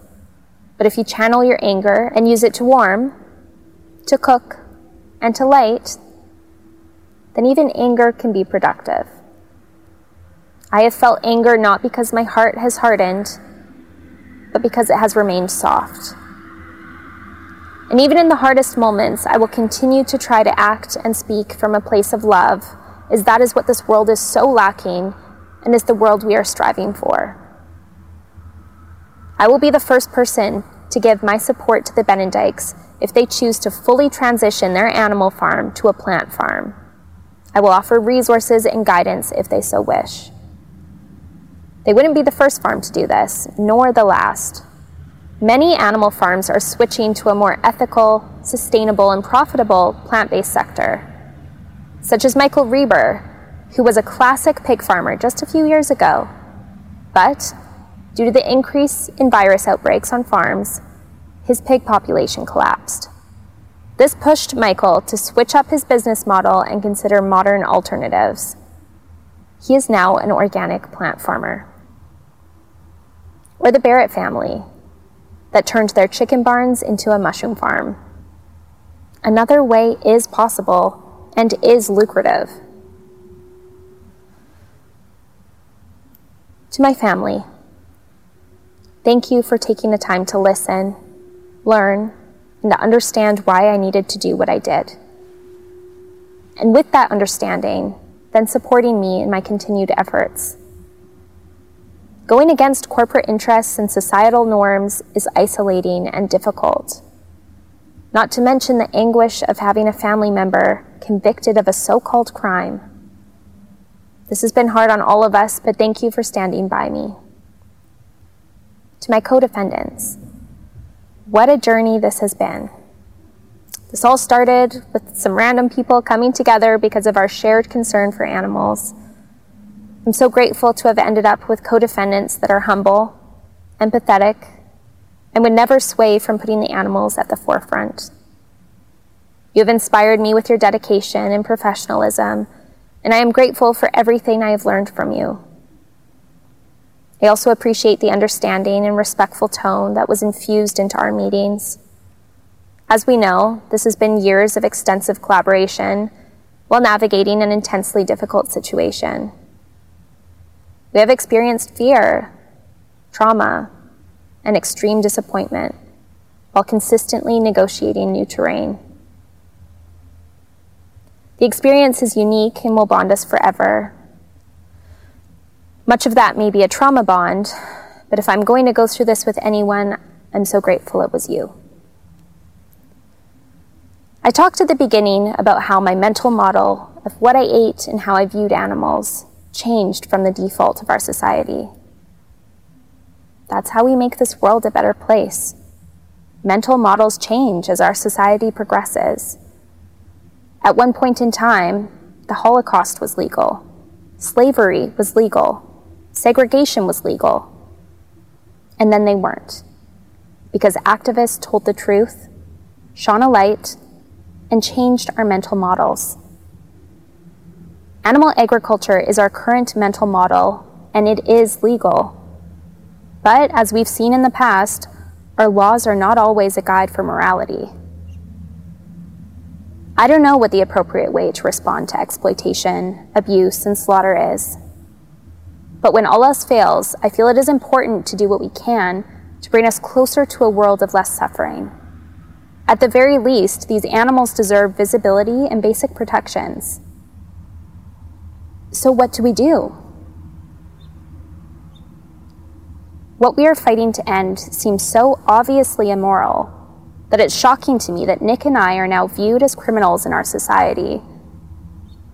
But if you channel your anger and use it to warm, to cook, and to light, then even anger can be productive. I have felt anger not because my heart has hardened, but because it has remained soft. And even in the hardest moments, I will continue to try to act and speak from a place of love, as that is what this world is so lacking and is the world we are striving for. I will be the first person to give my support to the Binnendyks if they choose to fully transition their animal farm to a plant farm. I will offer resources and guidance if they so wish. They wouldn't be the first farm to do this, nor the last. Many animal farms are switching to a more ethical, sustainable, and profitable plant based sector, such as Michael Reber, who was a classic pig farmer just a few years ago. But, due to the increase in virus outbreaks on farms, his pig population collapsed. This pushed Michael to switch up his business model and consider modern alternatives. He is now an organic plant farmer. Or the Barrett family, that turned their chicken barns into a mushroom farm. Another way is possible and is lucrative. To my family, thank you for taking the time to listen, learn, and to understand why I needed to do what I did. And with that understanding, then supporting me in my continued efforts. Going against corporate interests and societal norms is isolating and difficult. Not to mention the anguish of having a family member convicted of a so called crime. This has been hard on all of us, but thank you for standing by me. To my co defendants, what a journey this has been. This all started with some random people coming together because of our shared concern for animals. I'm so grateful to have ended up with co defendants that are humble, empathetic, and would never sway from putting the animals at the forefront. You have inspired me with your dedication and professionalism, and I am grateful for everything I have learned from you. I also appreciate the understanding and respectful tone that was infused into our meetings. As we know, this has been years of extensive collaboration while navigating an intensely difficult situation. We have experienced fear, trauma, and extreme disappointment while consistently negotiating new terrain. The experience is unique and will bond us forever much of that may be a trauma bond, but if I'm going to go through this with anyone, I'm so grateful it was you. I talked at the beginning about how my mental model of what I ate and how I viewed animals changed from the default of our society. That's how we make this world a better place. Mental models change as our society progresses. At one point in time, the Holocaust was legal, slavery was legal, segregation was legal. And then they weren't. Because activists told the truth shone a light, and changed our mental models. Animal agriculture is our current mental model, and it is legal. But as we've seen in the past, our laws are not always a guide for morality. I don't know what the appropriate way to respond to exploitation, abuse, and slaughter is. But when all else fails, I feel it is important to do what we can to bring us closer to a world of less suffering. At the very least, these animals deserve visibility and basic protections. So, what do we do? What we are fighting to end seems so obviously immoral that it's shocking to me that Nick and I are now viewed as criminals in our society,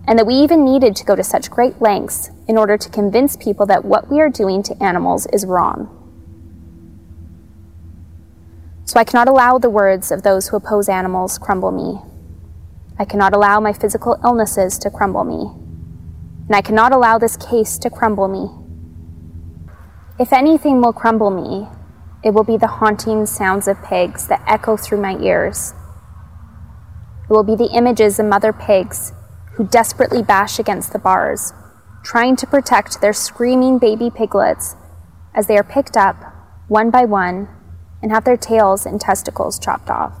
and that we even needed to go to such great lengths in order to convince people that what we are doing to animals is wrong. So I cannot allow the words of those who oppose animals crumble me. I cannot allow my physical illnesses to crumble me. And I cannot allow this case to crumble me. If anything will crumble me, it will be the haunting sounds of pigs that echo through my ears. It will be the images of mother pigs who desperately bash against the bars, trying to protect their screaming baby piglets as they are picked up one by one and have their tails and testicles chopped off.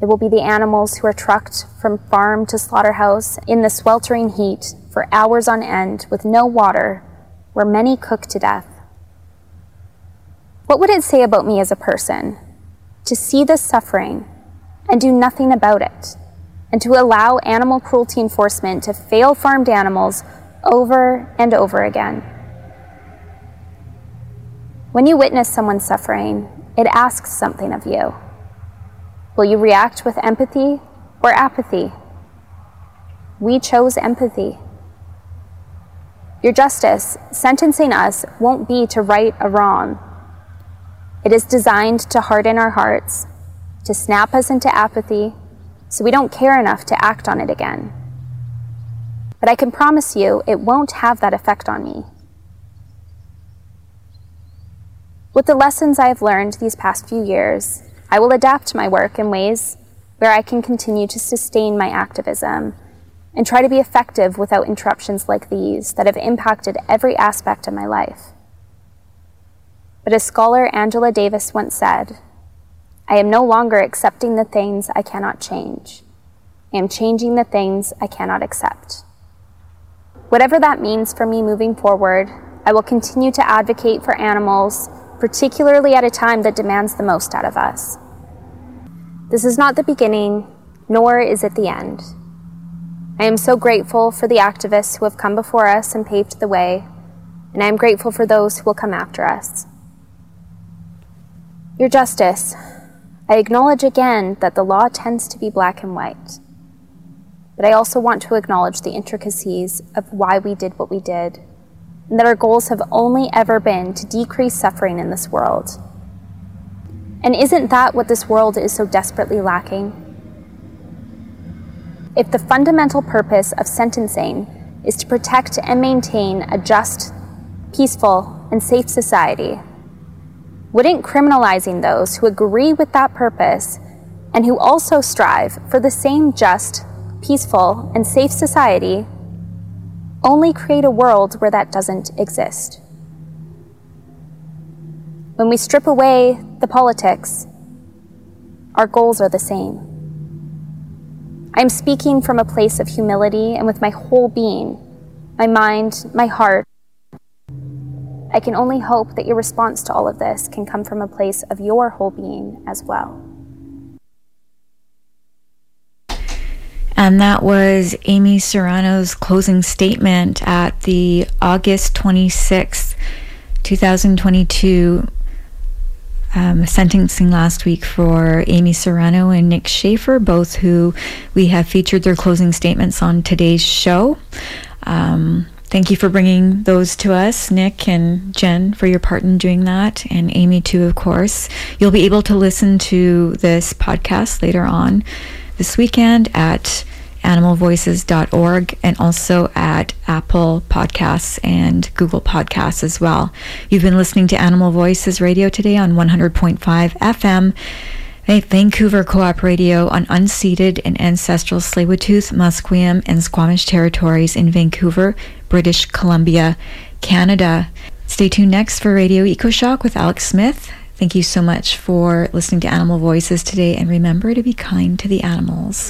It will be the animals who are trucked from farm to slaughterhouse in the sweltering heat for hours on end with no water, where many cook to death. What would it say about me as a person to see this suffering and do nothing about it, and to allow animal cruelty enforcement to fail farmed animals over and over again? When you witness someone suffering, it asks something of you. Will you react with empathy or apathy? We chose empathy. Your justice, sentencing us, won't be to right a wrong. It is designed to harden our hearts, to snap us into apathy, so we don't care enough to act on it again. But I can promise you it won't have that effect on me. With the lessons I have learned these past few years, I will adapt my work in ways where I can continue to sustain my activism and try to be effective without interruptions like these that have impacted every aspect of my life. But as scholar Angela Davis once said, I am no longer accepting the things I cannot change. I am changing the things I cannot accept. Whatever that means for me moving forward, I will continue to advocate for animals particularly at a time that demands the most out of us. This is not the beginning, nor is it the end. I am so grateful for the activists who have come before us and paved the way, and I am grateful for those who will come after us. Your Justice, I acknowledge again that the law tends to be black and white, but I also want to acknowledge the intricacies of why we did what we did and that our goals have only ever been to decrease suffering in this world. And isn't that what this world is so desperately lacking? If the fundamental purpose of sentencing is to protect and maintain a just, peaceful, and safe society, wouldn't criminalizing those who agree with that purpose and who also strive for the same just, peaceful, and safe society only create a world where that doesn't exist. When we strip away the politics, our goals are the same. I'm speaking from a place of humility and with my whole being, my mind, my heart. I can only hope that your response to all of this can come from a place of your whole being as well. And that was Amy Soranno's closing statement at the August 26th, 2022 um, sentencing last week for Amy Serrano and Nick Schafer, both who we have featured their closing statements on today's show. Um, thank you for bringing those to us, Nick and Jen, for your part in doing that, and Amy, too, of course. You'll be able to listen to this podcast later on this weekend at animalvoices.org and also at Apple Podcasts and Google Podcasts as well. You've been listening to Animal Voices Radio today on 100.5 FM. Hey, Vancouver Co-op Radio on unceded and ancestral Tsleil-Waututh, Musqueam, and Squamish territories in Vancouver, British Columbia, Canada. Stay tuned next for Radio EcoShock with Alex Smith. Thank you so much for listening to Animal Voices today, and remember to be kind to the animals.